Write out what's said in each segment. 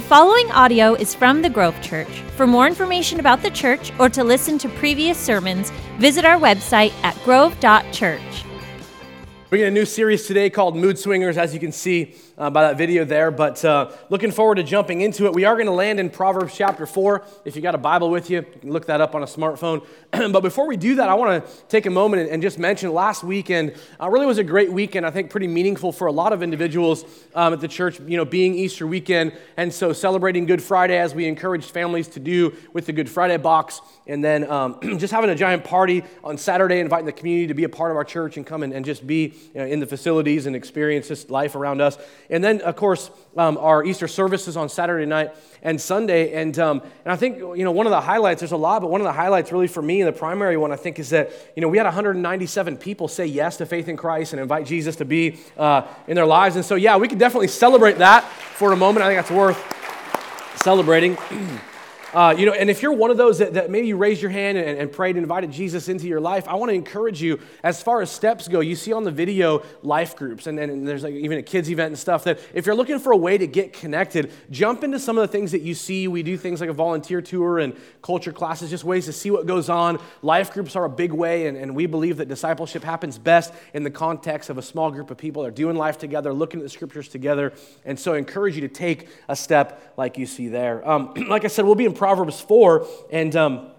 The following audio is from the Grove Church. For more information about the church or to listen to previous sermons, visit our website at grove.church. We're in a new series today called Mood Swingers, as you can see uh, by that video there. But uh, looking forward to jumping into it. We are going to land in Proverbs chapter 4. If you got a Bible with you, you can look that up on a smartphone. but before we do that, I want to take a moment and just mention last weekend uh, really was a great weekend. I think pretty meaningful for a lot of individuals um, at the church, you know, being Easter weekend. And so celebrating Good Friday as we encouraged families to do with the Good Friday box. And then um, just having a giant party on Saturday, inviting the community to be a part of our church and come and, and just be you know, in the facilities and experience this life around us. And then, of course, um, our Easter services on Saturday night and Sunday. And, um, and I think, you know, one of the highlights, there's a lot, but one of the highlights really for me, and the primary one, I think, is that, you know, we had 197 people say yes to faith in Christ and invite Jesus to be uh, in their lives. And so, yeah, we could definitely celebrate that for a moment. I think that's worth celebrating. Uh, you know, and if you're one of those that, that maybe you raised your hand and, and, prayed and invited Jesus into your life, I want to encourage you, as far as steps go, you see on the video life groups, and, and there's like even a kids event and stuff, that if you're looking for a way to get connected, jump into some of the things that you see. We do things like a volunteer tour and culture classes, just ways to see what goes on. Life groups are a big way, and, and we believe that discipleship happens best in the context of a small group of people that are doing life together, looking at the scriptures together. And so I encourage you to take a step like you see there. Um, like I said, we'll be in Proverbs 4, and um,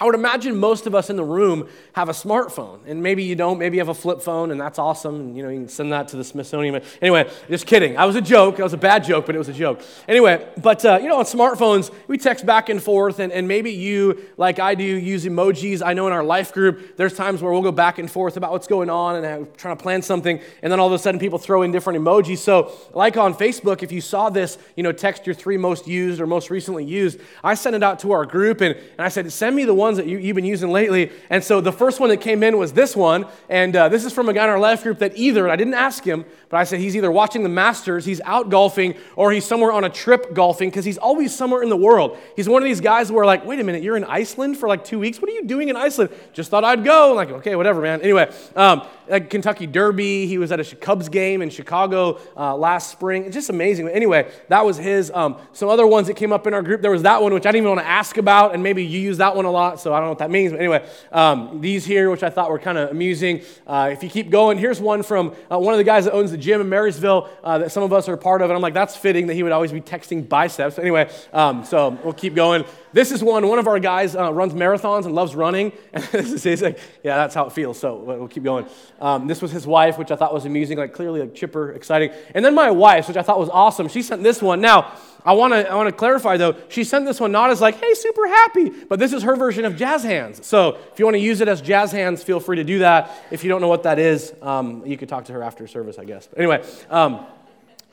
I would imagine most of us in the room have a smartphone, and maybe you don't. Maybe you have a flip phone, and that's awesome. And, you know, you can send that to the Smithsonian. Anyway, just kidding. I was a joke. That was a bad joke, but it was a joke. Anyway, but uh, you know, on smartphones, we text back and forth, and, and maybe you, like I do, use emojis. I know in our life group, there's times where we'll go back and forth about what's going on and uh, trying to plan something, and then all of a sudden people throw in different emojis. So, like on Facebook, if you saw this, you know, text your three most used or most recently used, I sent it out to our group, and, and I said, send me the ones that you, have been using lately. And so the first one that came in was this one. And uh, this is from a guy in our life group that either, I didn't ask him, but I said he's either watching the Masters, he's out golfing, or he's somewhere on a trip golfing because he's always somewhere in the world. He's one of these guys where, like, wait a minute, you're in Iceland for like two weeks? What are you doing in Iceland? Just thought I'd go. I'm like, okay, whatever, man. Anyway, um, like Kentucky Derby, he was at a Cubs game in Chicago uh, last spring. It's just amazing. Anyway, that was his. Um, some other ones that came up in our group, there was that one, which I didn't even want to ask about, and maybe you use that one a lot, so I don't know what that means. But anyway, um, these here, which I thought were kind of amusing. Uh, if you keep going, here's one from uh, one of the guys that owns the gym in Marysville uh, that some of us are part of. And I'm like, that's fitting that he would always be texting biceps. Anyway, um, so we'll keep going. This is one, one of our guys uh, runs marathons and loves running. And this is like, yeah, that's how it feels. So we'll keep going. Um, this was his wife, which I thought was amusing, like clearly like chipper, exciting. And then my wife, which I thought was awesome, she sent this one. Now, I want to I want to clarify though, she sent this one not as like, hey, super happy, but this is her version of jazz hands. So if you want to use it as jazz hands, feel free to do that. If you don't know what that is, um, you could talk to her after service, I guess. But anyway, um,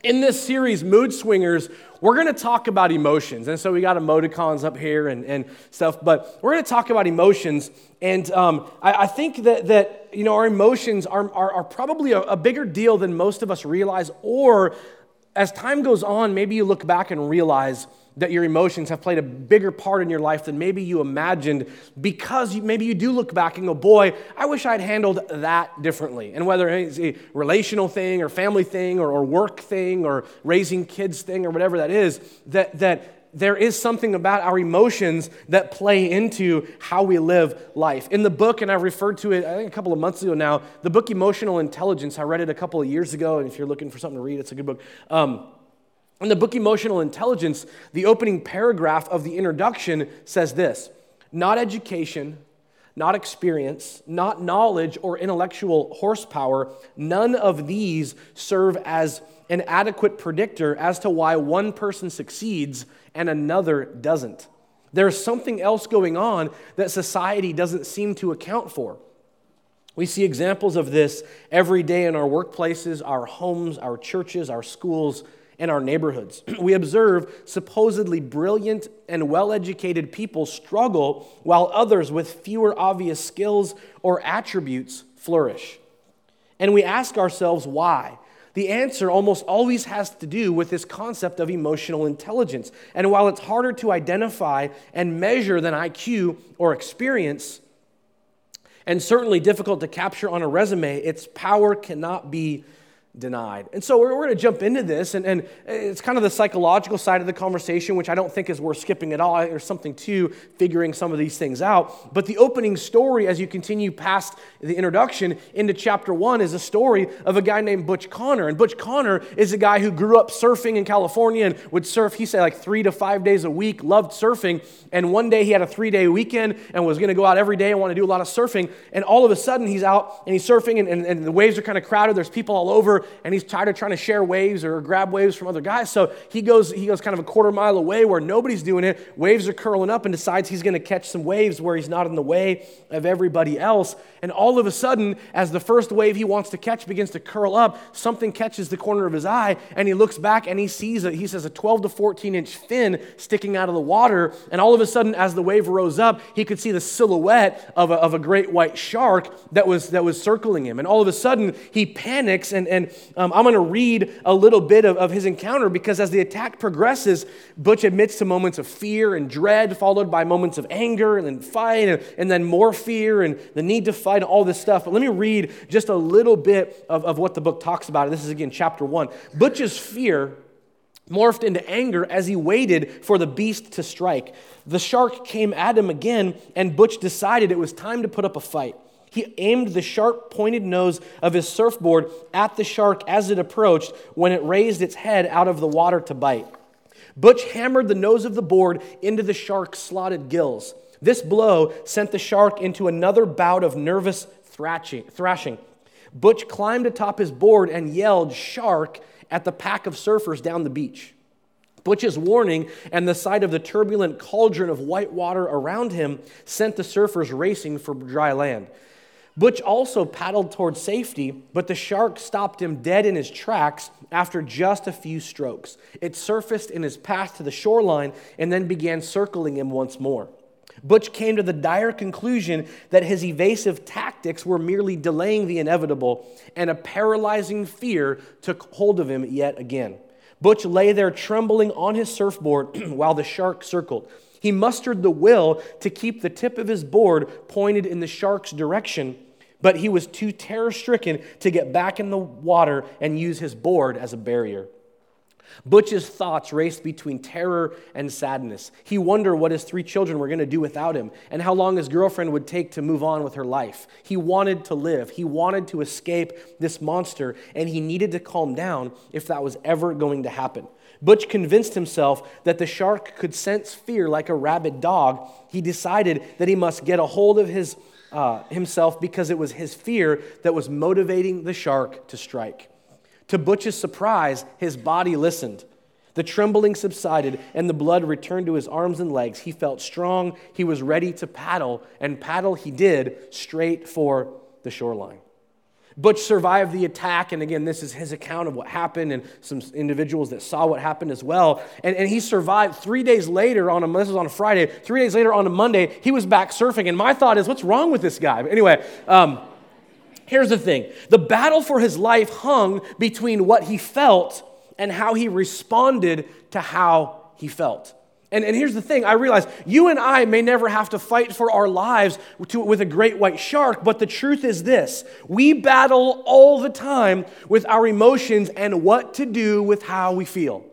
in this series, Mood Swingers, we're going to talk about emotions. And so we got emoticons up here and, and stuff, but we're going to talk about emotions. And um, I, I, think that, that, you know, our emotions are, are, are probably a, a bigger deal than most of us realize, or as time goes on, maybe you look back and realize that your emotions have played a bigger part in your life than maybe you imagined because you, maybe you do look back and go, boy, I wish I'd handled that differently. And whether it's a relational thing or family thing or, or work thing or raising kids thing or whatever that is, that, that there is something about our emotions that play into how we live life. In the book, and I referred to it, I think a couple of months ago now, the book Emotional Intelligence, I read it a couple of years ago, and if you're looking for something to read, it's a good book. Um, in the book Emotional Intelligence, the opening paragraph of the introduction says this Not education, not experience, not knowledge or intellectual horsepower, none of these serve as an adequate predictor as to why one person succeeds and another doesn't. There's something else going on that society doesn't seem to account for. We see examples of this every day in our workplaces, our homes, our churches, our schools, and our neighborhoods. We observe supposedly brilliant and well educated people struggle while others with fewer obvious skills or attributes flourish. And we ask ourselves why. The answer almost always has to do with this concept of emotional intelligence. And while it's harder to identify and measure than IQ or experience, and certainly difficult to capture on a resume, its power cannot be denied. And so we're, we're going to jump into this, and, and it's kind of the psychological side of the conversation, which I don't think is worth skipping at all. There's something to figuring some of these things out. But the opening story, as you continue past the introduction into chapter one, is a story of a guy named Butch Connor. And Butch Connor is a guy who grew up surfing in California and would surf, he said, like three to five days a week, loved surfing. And one day he had a three day weekend and was going to go out every day and want to do a lot of surfing. And all of a sudden he's out and he's surfing, and, and, and the waves are kind of crowded. There's people all over and he's tired of trying to share waves or grab waves from other guys. So he goes, he goes kind of a quarter mile away where nobody's doing it. Waves are curling up and decides he's going to catch some waves where he's not in the way of everybody else. And all of a sudden, as the first wave he wants to catch begins to curl up, something catches the corner of his eye and he looks back and he sees it. He says a 12 to 14 inch fin sticking out of the water. And all of a sudden, as the wave rose up, he could see the silhouette of a, of a great white shark that was, that was circling him. And all of a sudden, he panics and, and um, I'm going to read a little bit of, of his encounter because as the attack progresses, Butch admits to moments of fear and dread, followed by moments of anger and then fight, and, and then more fear and the need to fight, and all this stuff. But let me read just a little bit of, of what the book talks about. This is again chapter one. Butch's fear morphed into anger as he waited for the beast to strike. The shark came at him again, and Butch decided it was time to put up a fight. He aimed the sharp pointed nose of his surfboard at the shark as it approached when it raised its head out of the water to bite. Butch hammered the nose of the board into the shark's slotted gills. This blow sent the shark into another bout of nervous thrashing. Butch climbed atop his board and yelled, Shark, at the pack of surfers down the beach. Butch's warning and the sight of the turbulent cauldron of white water around him sent the surfers racing for dry land. Butch also paddled toward safety, but the shark stopped him dead in his tracks after just a few strokes. It surfaced in his path to the shoreline and then began circling him once more. Butch came to the dire conclusion that his evasive tactics were merely delaying the inevitable, and a paralyzing fear took hold of him yet again. Butch lay there trembling on his surfboard while the shark circled. He mustered the will to keep the tip of his board pointed in the shark's direction but he was too terror stricken to get back in the water and use his board as a barrier. Butch's thoughts raced between terror and sadness. He wondered what his three children were going to do without him and how long his girlfriend would take to move on with her life. He wanted to live. He wanted to escape this monster, and he needed to calm down if that was ever going to happen. Butch convinced himself that the shark could sense fear like a rabid dog. He decided that he must get a hold of his uh, himself because it was his fear that was motivating the shark to strike. To Butch's surprise, his body listened. The trembling subsided and the blood returned to his arms and legs. He felt strong. He was ready to paddle, and paddle he did straight for the shoreline. Butch survived the attack, and again, this is his account of what happened, and some individuals that saw what happened as well. And, and he survived three days later on a this was on a Friday. Three days later on a Monday, he was back surfing. And my thought is, what's wrong with this guy? But anyway, um, here's the thing: the battle for his life hung between what he felt and how he responded to how he felt. And, and here's the thing I realize you and I may never have to fight for our lives to, with a great white shark, but the truth is this we battle all the time with our emotions and what to do with how we feel.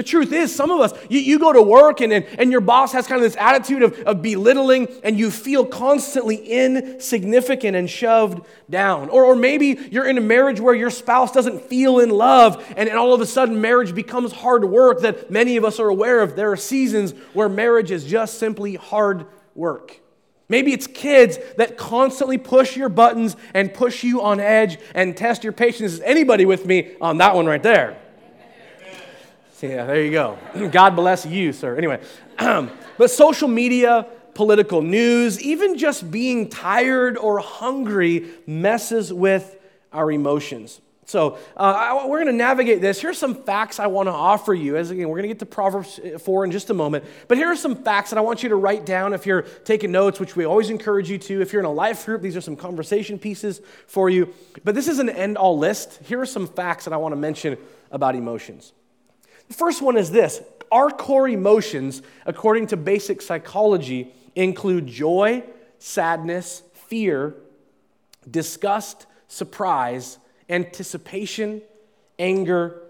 The truth is, some of us, you, you go to work and, and, and your boss has kind of this attitude of, of belittling, and you feel constantly insignificant and shoved down. Or, or maybe you're in a marriage where your spouse doesn't feel in love, and, and all of a sudden marriage becomes hard work that many of us are aware of. There are seasons where marriage is just simply hard work. Maybe it's kids that constantly push your buttons and push you on edge and test your patience. Is anybody with me on that one right there? Yeah, there you go. God bless you, sir. Anyway, but social media, political news, even just being tired or hungry messes with our emotions. So uh, we're going to navigate this. Here's some facts I want to offer you. As again, we're going to get to Proverbs 4 in just a moment. But here are some facts that I want you to write down if you're taking notes, which we always encourage you to. If you're in a life group, these are some conversation pieces for you. But this is an end-all list. Here are some facts that I want to mention about emotions. The first one is this our core emotions, according to basic psychology, include joy, sadness, fear, disgust, surprise, anticipation, anger,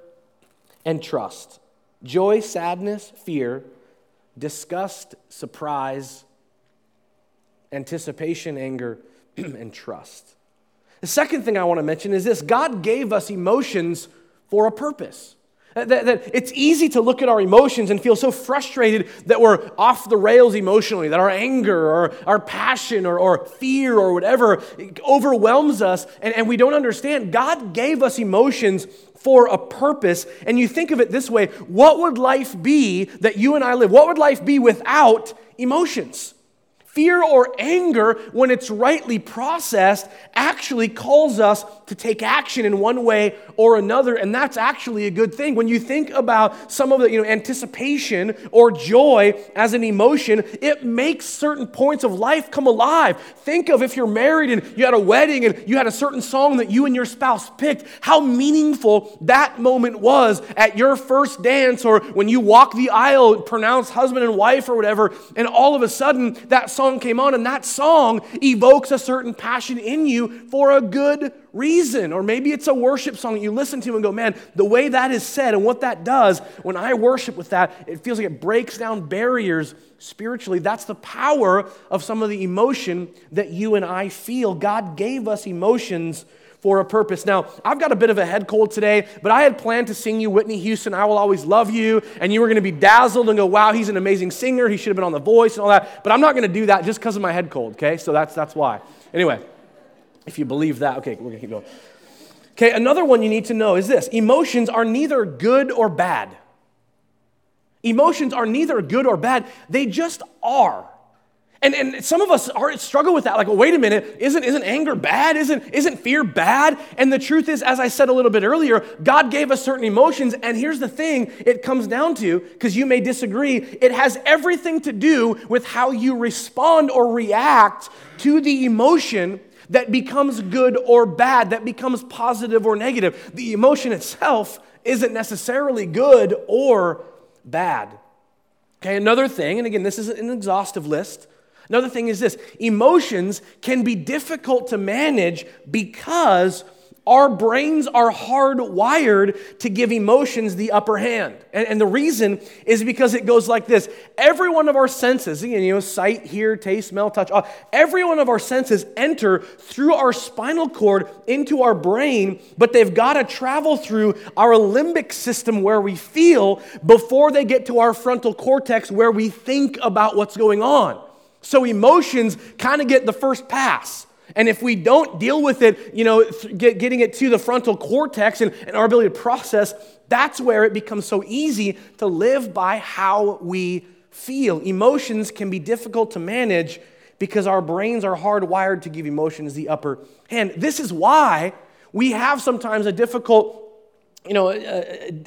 and trust. Joy, sadness, fear, disgust, surprise, anticipation, anger, and trust. The second thing I want to mention is this God gave us emotions for a purpose. That, that, it's easy to look at our emotions and feel so frustrated that we're off the rails emotionally, that our anger or our passion or, or fear or whatever overwhelms us, and, and we don't understand. God gave us emotions for a purpose. And you think of it this way what would life be that you and I live? What would life be without emotions? Fear or anger, when it's rightly processed, actually calls us to take action in one way or another, and that's actually a good thing. When you think about some of the you know, anticipation or joy as an emotion, it makes certain points of life come alive. Think of if you're married and you had a wedding and you had a certain song that you and your spouse picked, how meaningful that moment was at your first dance or when you walk the aisle, pronounce husband and wife or whatever, and all of a sudden that song came on, and that song evokes a certain passion in you for a good reason. Or maybe it's a worship song that you listen to and go, man, the way that is said and what that does, when I worship with that, it feels like it breaks down barriers spiritually. That's the power of some of the emotion that you and I feel. God gave us emotions for a purpose. Now, I've got a bit of a head cold today, but I had planned to sing you Whitney Houston, I Will Always Love You, and you were going to be dazzled and go, wow, he's an amazing singer. He should have been on The Voice and all that. But I'm not going to do that just because of my head cold, okay? So that's, that's why. Anyway, if you believe that, okay, we're going to keep going. Okay, another one you need to know is this emotions are neither good or bad. Emotions are neither good or bad, they just are. And, and some of us are, struggle with that. Like, well, wait a minute, isn't, isn't anger bad? Isn't, isn't fear bad? And the truth is, as I said a little bit earlier, God gave us certain emotions. And here's the thing it comes down to, because you may disagree, it has everything to do with how you respond or react to the emotion that becomes good or bad, that becomes positive or negative. The emotion itself isn't necessarily good or bad. Okay, another thing, and again, this is an exhaustive list. Another thing is this emotions can be difficult to manage because our brains are hardwired to give emotions the upper hand. And, and, the reason is because it goes like this every one of our senses, you know, sight, hear, taste, smell, touch, uh, every one of our senses enter through our spinal cord into our brain, but they've got to travel through our limbic system where we feel before they get to our frontal cortex where we think about what's going on. So emotions kind of get the first pass. And if we don't deal with it, you know, get, getting it to the frontal cortex and, and our ability to process, that's where it becomes so easy to live by how we feel. Emotions can be difficult to manage because our brains are hardwired to give emotions the upper hand. This is why we have sometimes a difficult you know,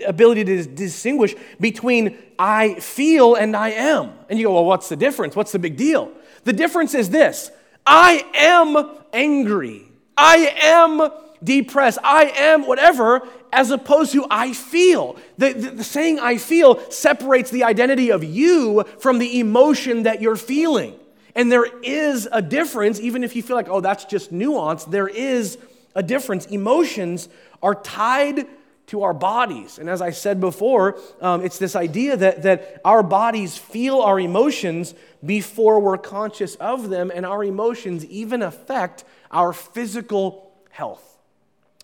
ability to distinguish between I feel and I am. And you go, well, what's the difference? What's the big deal? The difference is this I am angry. I am depressed. I am whatever, as opposed to I feel. The, the, the, saying I feel separates the identity of you from the emotion that you're feeling. And there is a difference, even if you feel like, oh, that's just nuance, there is a difference. Emotions are tied to our bodies. And as I said before, um, it's this idea that, that our bodies feel our emotions before we're conscious of them, and our emotions even affect our physical health.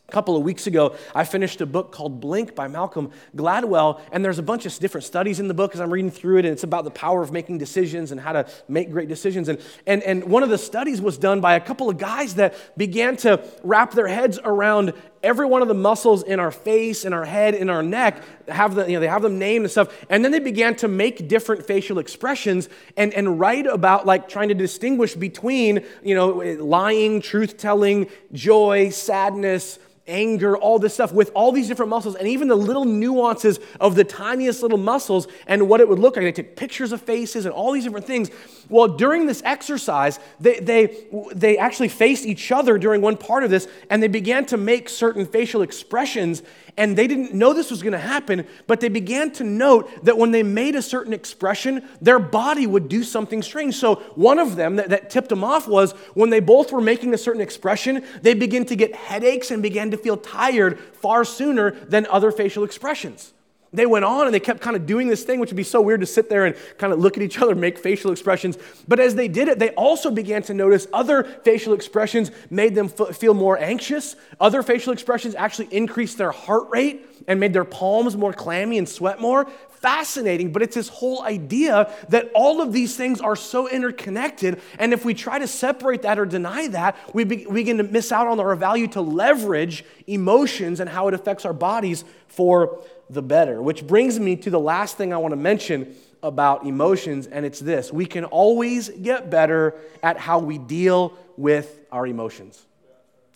A couple of weeks ago, I finished a book called Blink by Malcolm Gladwell, and there's a bunch of different studies in the book as I'm reading through it, and it's about the power of making decisions and how to make great decisions. And, and, and one of the studies was done by a couple of guys that began to wrap their heads around every one of the muscles in our face, in our head, in our neck, have the, you know, they have them named and stuff. And then they began to make different facial expressions and, and write about like trying to distinguish between, you know, lying, truth telling, joy, sadness, anger, all this stuff with all these different muscles and even the little nuances of the tiniest little muscles and what it would look like. They took pictures of faces and all these different things. Well, during this exercise, they, they, they actually faced each other during one part of this and they began to make certain facial expressions and they didn't know this was going to happen, but they began to note that when they made a certain expression, their body would do something strange. So, one of them that, that tipped them off was when they both were making a certain expression, they began to get headaches and began to feel tired far sooner than other facial expressions. They went on and they kept kind of doing this thing, which would be so weird to sit there and kind of look at each other, make facial expressions. But as they did it, they also began to notice other facial expressions made them f- feel more anxious. Other facial expressions actually increased their heart rate and made their palms more clammy and sweat more. Fascinating, but it's this whole idea that all of these things are so interconnected. And if we try to separate that or deny that, we, be, begin to miss out on our value to leverage emotions and how it affects our bodies for the better. Which brings me to the last thing I want to mention about emotions, and it's this we can always get better at how we deal with our emotions.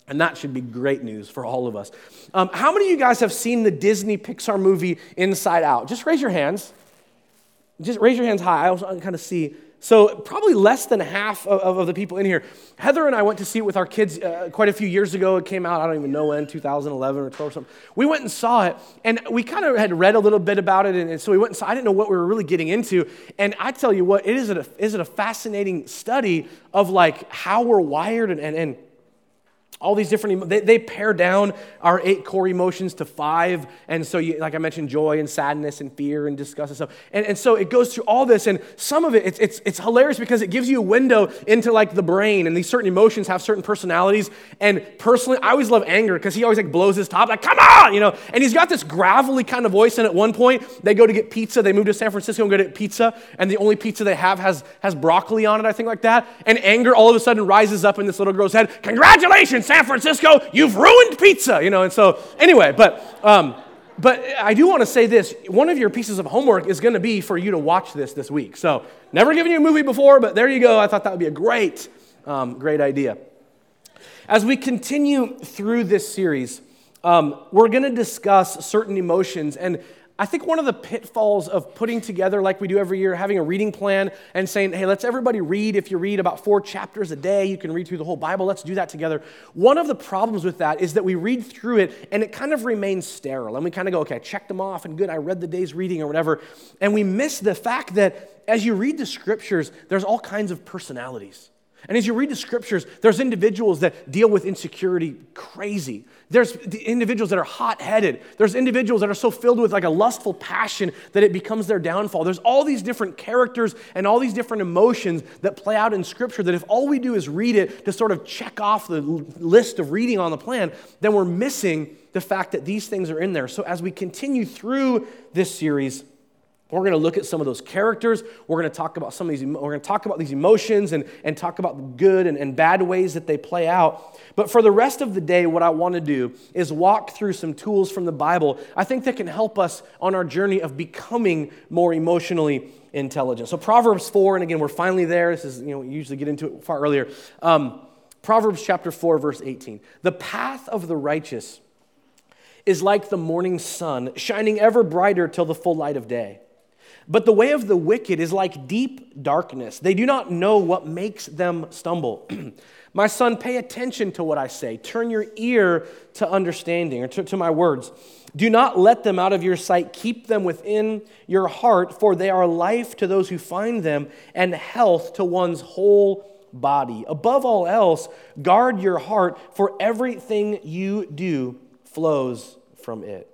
And that should be great news for all of us. Um, how many of you guys have seen the Disney Pixar movie Inside Out? Just raise your hands. Just raise your hands high. I was kind of see. So, probably less than half of, of, the people in here. Heather and I went to see it with our kids uh, quite a few years ago. It came out, I don't even know when, 2011 or 12 or something. We went and saw it, and we kind of had read a little bit about it, and, and so we went and saw I didn't know what we were really getting into. And I tell you what, it is a, is it a fascinating study of like how we're wired and, and, and all these different they, they pare down our eight core emotions to five. And so you, like i mentioned joy and sadness and fear and disgust and stuff. And, and so it goes through all this and some of it it's, it's, it's hilarious because it gives you a window into like the brain and these certain emotions have certain personalities. And personally i always love anger because he always like blows his top like come on! You know? And he's got this gravelly kind of voice and at one point they go to get pizza. They move to san francisco and go to get pizza and the only pizza they have has has broccoli on it i think like that. And anger all of a sudden rises up in this little girl's head. Congratulations San Francisco, you've ruined pizza, you know. And so, anyway, but um, but I do want to say this: one of your pieces of homework is going to be for you to watch this this week. So, never given you a movie before, but there you go. I thought that would be a great, um, great idea. As we continue through this series, um, we're going to discuss certain emotions and I think one of the pitfalls of putting together, like we do every year, having a reading plan and saying, hey, let's everybody read. If you read about four chapters a day, you can read through the whole Bible. Let's do that together. One of the problems with that is that we read through it and it kind of remains sterile. And we kind of go, okay, I checked them off and good, I read the day's reading or whatever. And we miss the fact that as you read the scriptures, there's all kinds of personalities. And as you read the scriptures, there's individuals that deal with insecurity crazy. There's individuals that are hot headed. There's individuals that are so filled with like a lustful passion that it becomes their downfall. There's all these different characters and all these different emotions that play out in scripture that if all we do is read it to sort of check off the list of reading on the plan, then we're missing the fact that these things are in there. So as we continue through this series, we're going to look at some of those characters. We're going to talk about some of these, we're going to talk about these emotions and, and talk about the good and, and bad ways that they play out. But for the rest of the day, what I want to do is walk through some tools from the Bible I think that can help us on our journey of becoming more emotionally intelligent. So Proverbs 4, and again, we're finally there. This is, you know, we usually get into it far earlier. Um, Proverbs chapter 4, verse 18. The path of the righteous is like the morning sun, shining ever brighter till the full light of day. But the way of the wicked is like deep darkness. They do not know what makes them stumble. my son, pay attention to what I say. Turn your ear to understanding or to, to, my words. Do not let them out of your sight. Keep them within your heart, for they are life to those who find them and health to one's whole body. Above all else, guard your heart, for everything you do flows from it.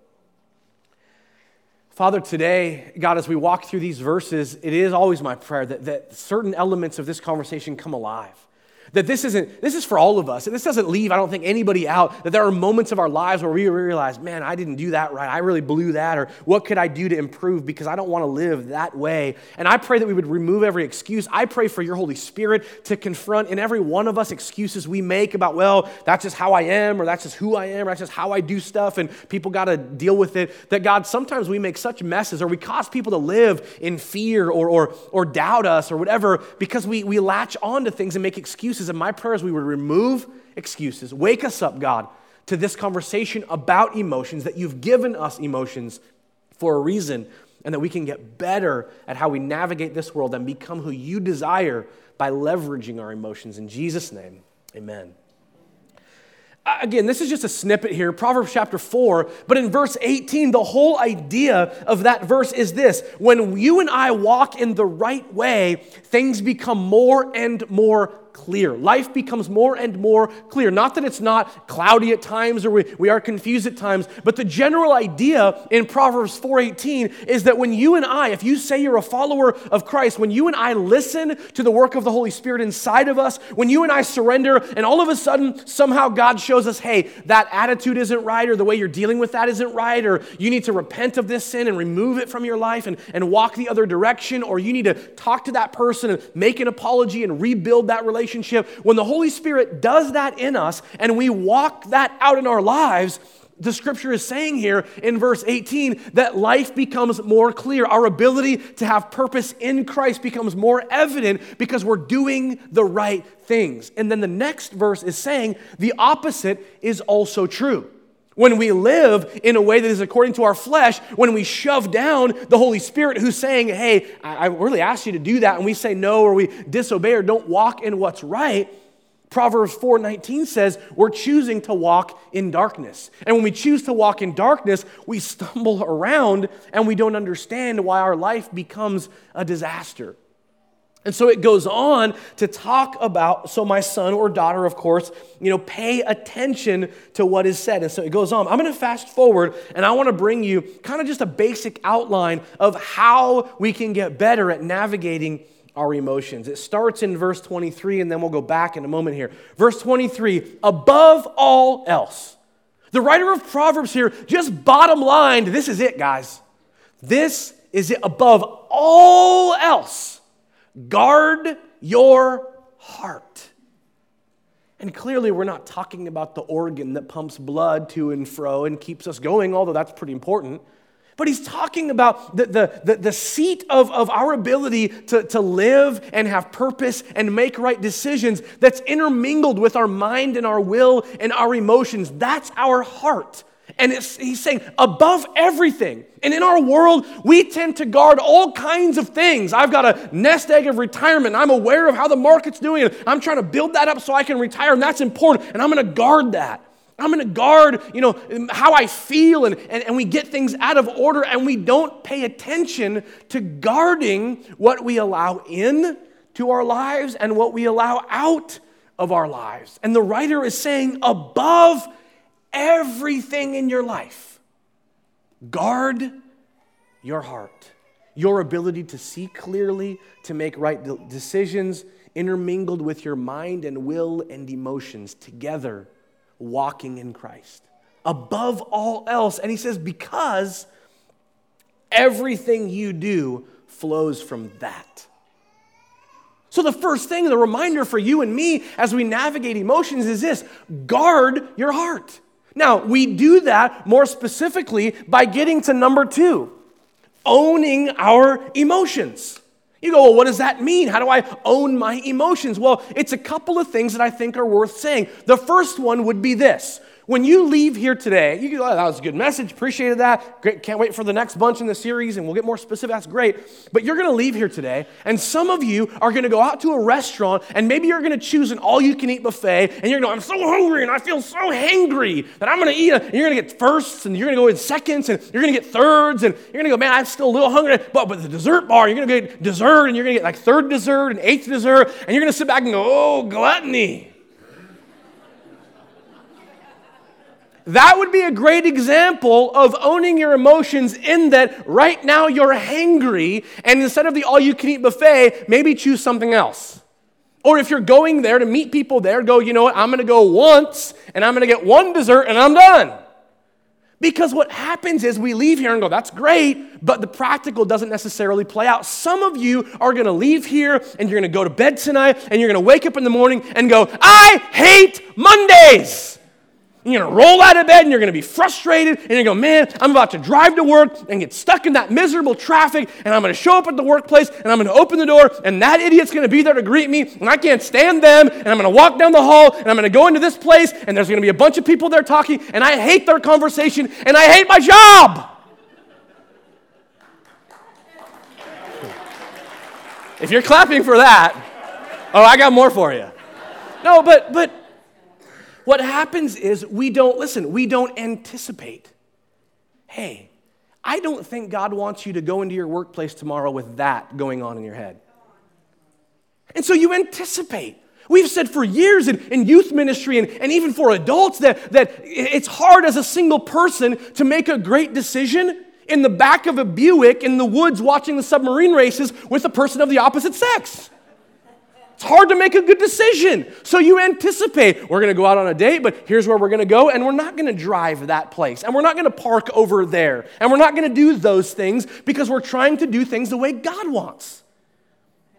Father, today, God, as we walk through these verses, it is always my prayer that, that certain elements of this conversation come alive. That this isn't, this is for all of us. And this doesn't leave, I don't think, anybody out. That there are moments of our lives where we realize, man, I didn't do that right. I really blew that. Or what could I do to improve because I don't want to live that way. And I pray that we would remove every excuse. I pray for your Holy Spirit to confront in every one of us excuses we make about, well, that's just how I am, or that's just who I am, or that's just how I do stuff, and people got to deal with it. That God, sometimes we make such messes, or we cause people to live in fear or, or, or doubt us or whatever because we, we latch on to things and make excuses excuses. And my prayer is we would remove excuses. Wake us up, God, to this conversation about emotions, that you've given us emotions for a reason, and that we can get better at how we navigate this world and become who you desire by leveraging our emotions. In Jesus' name, amen. Again, this is just a snippet here, Proverbs chapter 4, but in verse 18, the whole idea of that verse is this when you and I walk in the right way, things become more and more clear. Life becomes more and more clear. Not that it's not cloudy at times or we, we are confused at times, but the general idea in Proverbs 4:18 is that when you and I, if you say you're a follower of Christ, when you and I listen to the work of the Holy Spirit inside of us, when you and I surrender, and all of a sudden somehow God shows us, hey, that attitude isn't right, or the way you're dealing with that isn't right, or you need to repent of this sin and remove it from your life and, and walk the other direction, or you need to talk to that person and make an apology and rebuild that relationship relationship, when the Holy Spirit does that in us and we walk that out in our lives, the scripture is saying here in verse 18 that life becomes more clear. Our ability to have purpose in Christ becomes more evident because we're doing the right things. And then the next verse is saying the opposite is also true. When we live in a way that is according to our flesh, when we shove down the Holy Spirit who's saying, Hey, I really asked you to do that, and we say no or we disobey or don't walk in what's right, Proverbs 4:19 says we're choosing to walk in darkness. And when we choose to walk in darkness, we stumble around and we don't understand why our life becomes a disaster. And so it goes on to talk about, so my son or daughter, of course, you know, pay attention to what is said. And so it goes on. I'm going to fast forward and I want to bring you kind of just a basic outline of how we can get better at navigating our emotions. It starts in verse 23 and then we'll go back in a moment here. Verse 23 above all else. The writer of Proverbs here just bottom lined this is it, guys. This is it above all else Guard your heart. And clearly, we're not talking about the organ that pumps blood to and fro and keeps us going, although that's pretty important. But he's talking about the, the, the, the, seat of, of our ability to, to live and have purpose and make right decisions that's intermingled with our mind and our will and our emotions. That's our heart. And he's saying, above everything. And in our world, we tend to guard all kinds of things. I've got a nest egg of retirement. I'm aware of how the market's doing. And I'm trying to build that up so I can retire. And that's important. And I'm going to guard that. I'm going to guard, you know, how I feel. And, and, and we get things out of order. And we don't pay attention to guarding what we allow in to our lives and what we allow out of our lives. And the writer is saying, above everything in your life. Guard your heart, your ability to see clearly, to make right decisions, intermingled with your mind and will and emotions together, walking in Christ. Above all else, and he says, because everything you do flows from that. So, the first thing, the reminder for you and me as we navigate emotions is this guard your heart. Now, we do that more specifically by getting to number two owning our emotions. You go, well, what does that mean? How do I own my emotions? Well, it's a couple of things that I think are worth saying. The first one would be this when you leave here today, you go, oh, that was a good message, appreciated that. Great, can't wait for the next bunch in the series, and we'll get more specific. That's great. But you're going to leave here today, and some of you are going to go out to a restaurant, and maybe you're going to choose an all you can eat buffet, and you're going to go, I'm so hungry, and I feel so hangry that I'm going to eat. And you're going to get firsts, and you're going to go in seconds, and you're going to get thirds, and you're going to go, man, I'm still a little hungry. But, but the dessert bar, you're going to get dessert, and you're going to get like third dessert and eighth dessert, and you're going to sit back and go, oh, gluttony. That would be a great example of owning your emotions in that right now you're hangry, and instead of the all you can eat buffet, maybe choose something else. Or if you're going there to meet people there, go, you know what, I'm gonna go once and I'm gonna get one dessert and I'm done. Because what happens is we leave here and go, that's great, but the practical doesn't necessarily play out. Some of you are gonna leave here and you're gonna go to bed tonight and you're gonna wake up in the morning and go, I hate Mondays. You're going to roll out of bed and you're going to be frustrated and you're going to go, man, I'm about to drive to work and get stuck in that miserable traffic and I'm going to show up at the workplace and I'm going to open the door and that idiot's going to be there to greet me and I can't stand them and I'm going to walk down the hall and I'm going to go into this place and there's going to be a bunch of people there talking and I hate their conversation and I hate my job. If you're clapping for that, oh, I got more for you. No, but but what happens is we don't, listen, we don't anticipate. Hey, I don't think God wants you to go into your workplace tomorrow with that going on in your head. And so you anticipate. We've said for years in, in youth ministry and, and even for adults that, that it's hard as a single person to make a great decision in the back of a Buick in the woods watching the submarine races with a person of the opposite sex. Hard to make a good decision. So you anticipate, we're going to go out on a date, but here's where we're going to go, and we're not going to drive that place, and we're not going to park over there, and we're not going to do those things because we're trying to do things the way God wants.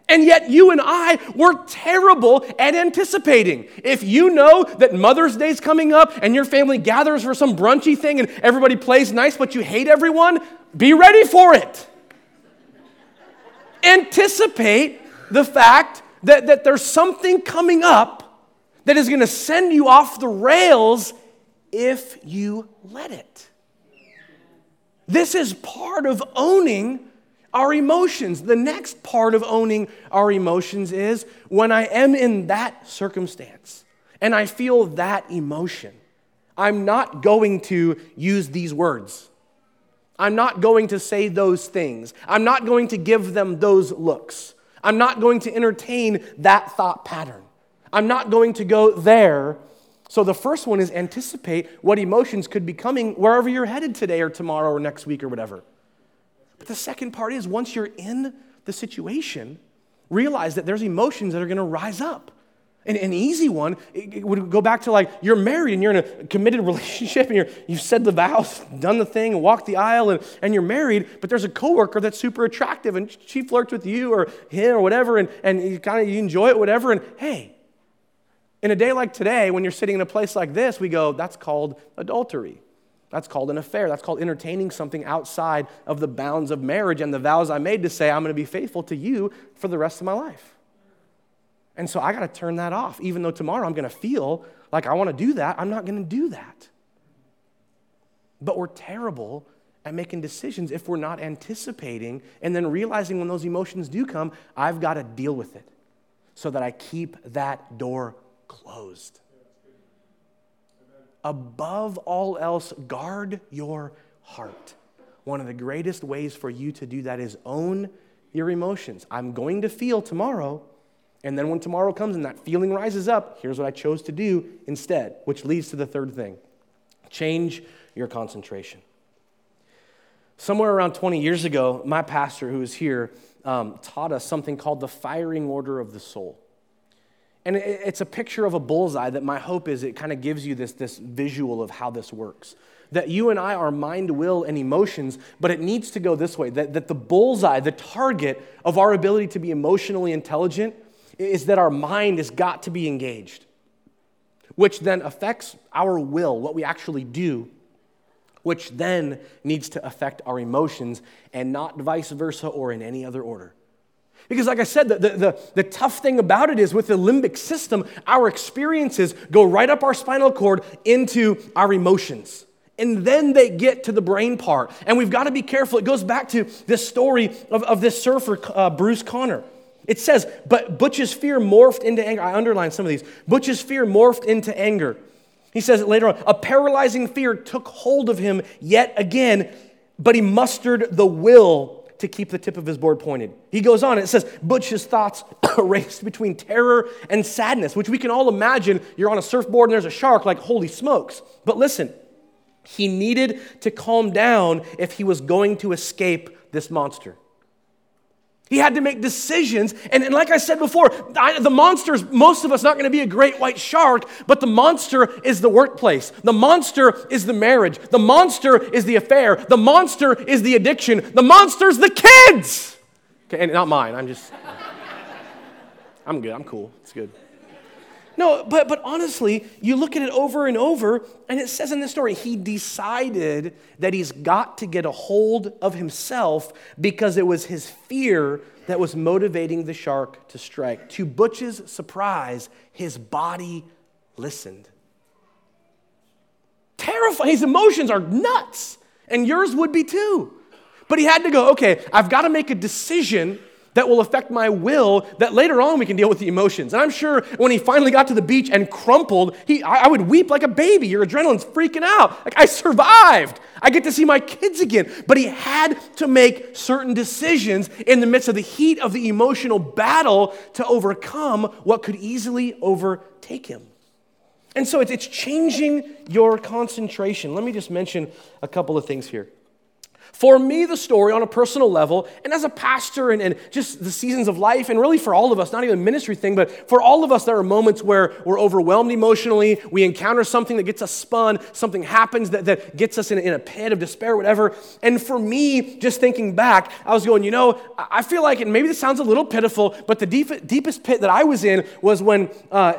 And yet, you and I were terrible at anticipating. If you know that Mother's Day's coming up and your family gathers for some brunchy thing and everybody plays nice, but you hate everyone, be ready for it. Anticipate the fact that, that there's something coming up that is going to send you off the rails if you let it. This is part of owning our emotions. The next part of owning our emotions is when I am in that circumstance and I feel that emotion, I'm not going to use these words. I'm not going to say those things. I'm not going to give them those looks. I'm not going to entertain that thought pattern. I'm not going to go there. So the first one is anticipate what emotions could be coming wherever you're headed today or tomorrow or next week or whatever. But the second part is once you're in the situation, realize that there's emotions that are going to rise up. And an easy one would go back to like you're married and you're in a committed relationship and you're, you've said the vows, done the thing, and walked the aisle, and, and you're married, but there's a coworker that's super attractive and she flirts with you or him or whatever, and, and you kind of you enjoy it, whatever. And hey, in a day like today, when you're sitting in a place like this, we go, that's called adultery. That's called an affair. That's called entertaining something outside of the bounds of marriage and the vows I made to say, I'm going to be faithful to you for the rest of my life. And so I got to turn that off. Even though tomorrow I'm going to feel like I want to do that, I'm not going to do that. But we're terrible at making decisions if we're not anticipating and then realizing when those emotions do come, I've got to deal with it so that I keep that door closed. Above all else, guard your heart. One of the greatest ways for you to do that is own your emotions. I'm going to feel tomorrow, and then when tomorrow comes and that feeling rises up, here's what I chose to do instead, which leads to the third thing change your concentration. Somewhere around 20 years ago, my pastor, who is here, um, taught us something called the firing order of the soul. And it's a picture of a bullseye that my hope is it kind of gives you this, this visual of how this works. That you and I are mind, will, and emotions, but it needs to go this way that, that the bullseye, the target of our ability to be emotionally intelligent, is that our mind has got to be engaged, which then affects our will, what we actually do, which then needs to affect our emotions, and not vice versa or in any other order. Because, like I said, the, the, the, the, tough thing about it is with the limbic system, our experiences go right up our spinal cord into our emotions. And then they get to the brain part. And we've got to be careful. It goes back to this story of, of this surfer, uh, Bruce Connor. It says, but Butch's fear morphed into anger. I underlined some of these. Butch's fear morphed into anger. He says it later on. A paralyzing fear took hold of him yet again, but he mustered the will to keep the tip of his board pointed. He goes on, it says, Butch's thoughts raced between terror and sadness, which we can all imagine. You're on a surfboard and there's a shark, like, holy smokes. But listen, he needed to calm down if he was going to escape this monster. He had to make decisions. And, and like I said before, I, the monster is most of us not going to be a great white shark, but the monster is the workplace. The monster is the marriage. The monster is the affair. The monster is the addiction. The monster's the kids. Okay, and not mine. I'm just, I'm good. I'm cool. It's good. No, but, but honestly, you look at it over and over, and it says in this story, he decided that he's got to get a hold of himself because it was his fear that was motivating the shark to strike. To Butch's surprise, his body listened. Terrifying. His emotions are nuts, and yours would be too. But he had to go, okay, I've got to make a decision that will affect my will that later on we can deal with the emotions. And I'm sure when he finally got to the beach and crumpled, he, I, I would weep like a baby. Your adrenaline's freaking out. Like, I survived. I get to see my kids again. But he had to make certain decisions in the midst of the heat of the emotional battle to overcome what could easily overtake him. And so it's, it's changing your concentration. Let me just mention a couple of things here. For me, the story on a personal level, and as a pastor, and, and, just the seasons of life, and really for all of us, not even a ministry thing, but for all of us, there are moments where we're overwhelmed emotionally. We encounter something that gets us spun, something happens that, that gets us in, in a pit of despair, whatever. And for me, just thinking back, I was going, you know, I feel like, and maybe this sounds a little pitiful, but the deep, deepest pit that I was in was when uh,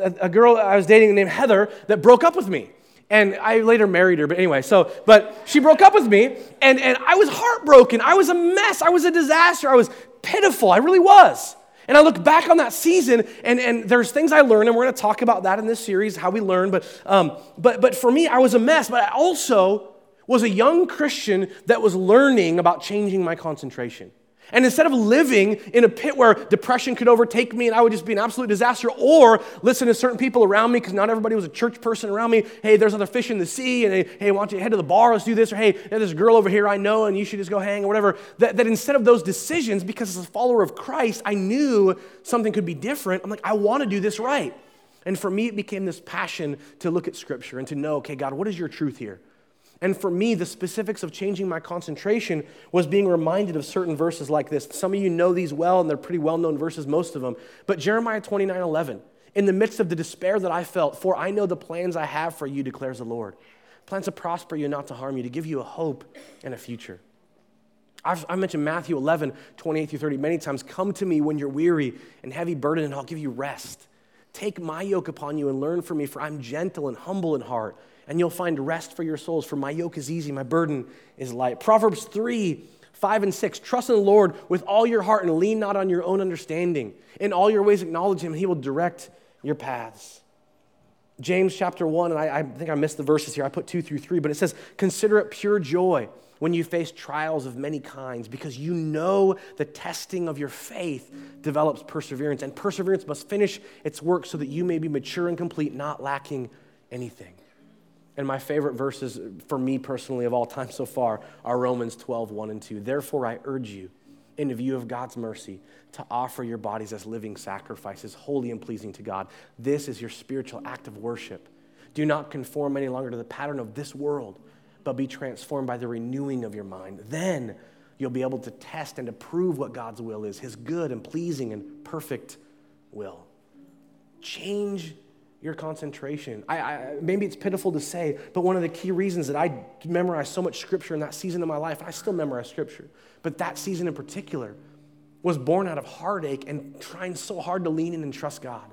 a, a girl I was dating named Heather that broke up with me. And I later married her, but anyway, so, but she broke up with me, and, and I was heartbroken. I was a mess. I was a disaster. I was pitiful. I really was. And I look back on that season, and, and there's things I learned, and we're going to talk about that in this series, how we learn. But, um, but, but for me, I was a mess, but I also was a young Christian that was learning about changing my concentration. And instead of living in a pit where depression could overtake me and I would just be an absolute disaster, or listen to certain people around me, because not everybody was a church person around me, hey, there's other fish in the sea, and hey, why don't you head to the bar, let's do this, or hey, there's a girl over here I know, and you should just go hang, or whatever. That, that instead of those decisions, because as a follower of Christ, I knew something could be different. I'm like, I want to do this right. And for me, it became this passion to look at Scripture and to know, okay, God, what is your truth here? And for me, the specifics of changing my concentration was being reminded of certain verses like this. Some of you know these well, and they're pretty well known verses, most of them. But Jeremiah 29 11, in the midst of the despair that I felt, for I know the plans I have for you, declares the Lord. Plans to prosper you, and not to harm you, to give you a hope and a future. I've, I mentioned Matthew 11, 28 through 30 many times. Come to me when you're weary and heavy burdened, and I'll give you rest. Take my yoke upon you and learn from me, for I'm gentle and humble in heart and you'll find rest for your souls. For my yoke is easy, my burden is light. Proverbs 3 5 and 6. Trust in the Lord with all your heart and lean not on your own understanding. In all your ways, acknowledge him, and he will direct your paths. James chapter 1, and I, I think I missed the verses here. I put 2 through 3, but it says, Consider it pure joy when you face trials of many kinds, because you know the testing of your faith develops perseverance, and perseverance must finish its work so that you may be mature and complete, not lacking anything. And my favorite verses for me personally of all time so far are Romans 12, 1 and 2. Therefore, I urge you, in view of God's mercy, to offer your bodies as living sacrifices, holy and pleasing to God. This is your spiritual act of worship. Do not conform any longer to the pattern of this world, but be transformed by the renewing of your mind. Then you'll be able to test and to prove what God's will is, his good and pleasing and perfect will. Change your concentration. I, I, maybe it's pitiful to say, but one of the key reasons that I memorized so much scripture in that season of my life, I still memorize scripture, but that season in particular was born out of heartache and trying so hard to lean in and trust God.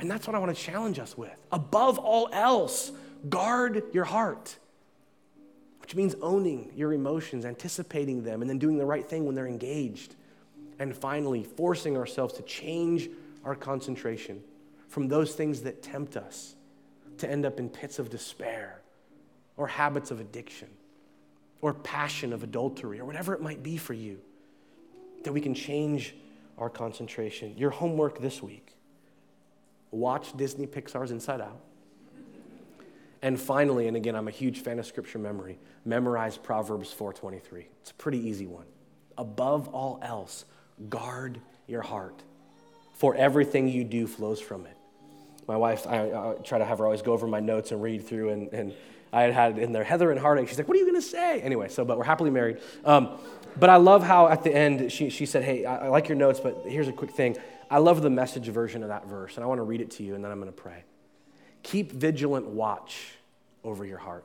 And that's what I want to challenge us with. Above all else, guard your heart, which means owning your emotions, anticipating them, and then doing the right thing when they're engaged. And finally, forcing ourselves to change our concentration from those things that tempt us to end up in pits of despair or habits of addiction or passion of adultery or whatever it might be for you, that we can change our concentration. Your homework this week watch Disney Pixar's Inside Out. And finally, and again, I'm a huge fan of scripture memory, memorize Proverbs 4:23. It's a pretty easy one. Above all else, guard your heart, for everything you do flows from it my wife, I, I, try to have her always go over my notes and read through, and, and I had had in there Heather and heartache. She's like, "What are you going to say?" Anyway, so but we're happily married. Um, but I love how at the end she, she said, "Hey, I, I like your notes, but here's a quick thing. I love the message version of that verse, and I want to read it to you, and then I'm going to pray. Keep vigilant watch over your heart.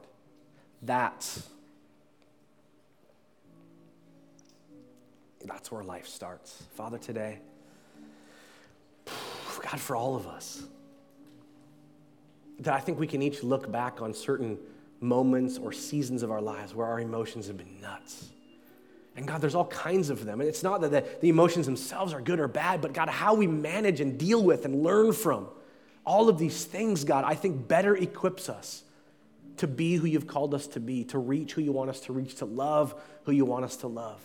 That's that's where life starts. Father, today, God, for all of us." that I think we can each look back on certain moments or seasons of our lives where our emotions have been nuts. And God, there's all kinds of them. And it's not that the, the, emotions themselves are good or bad, but God, how we manage and deal with and learn from all of these things, God, I think better equips us to be who you've called us to be, to reach who you want us to reach, to love who you want us to love.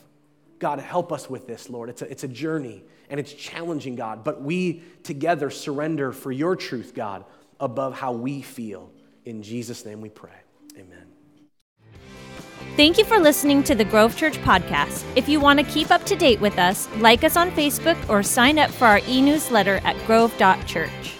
God, help us with this, Lord. It's a, it's a journey and it's challenging, God, but we together surrender for your truth, God, above how we feel. In Jesus' name we pray. Amen. Thank you for listening to the Grove Church podcast. If you want to keep up to date with us, like us on Facebook or sign up for our e newsletter at grove.church.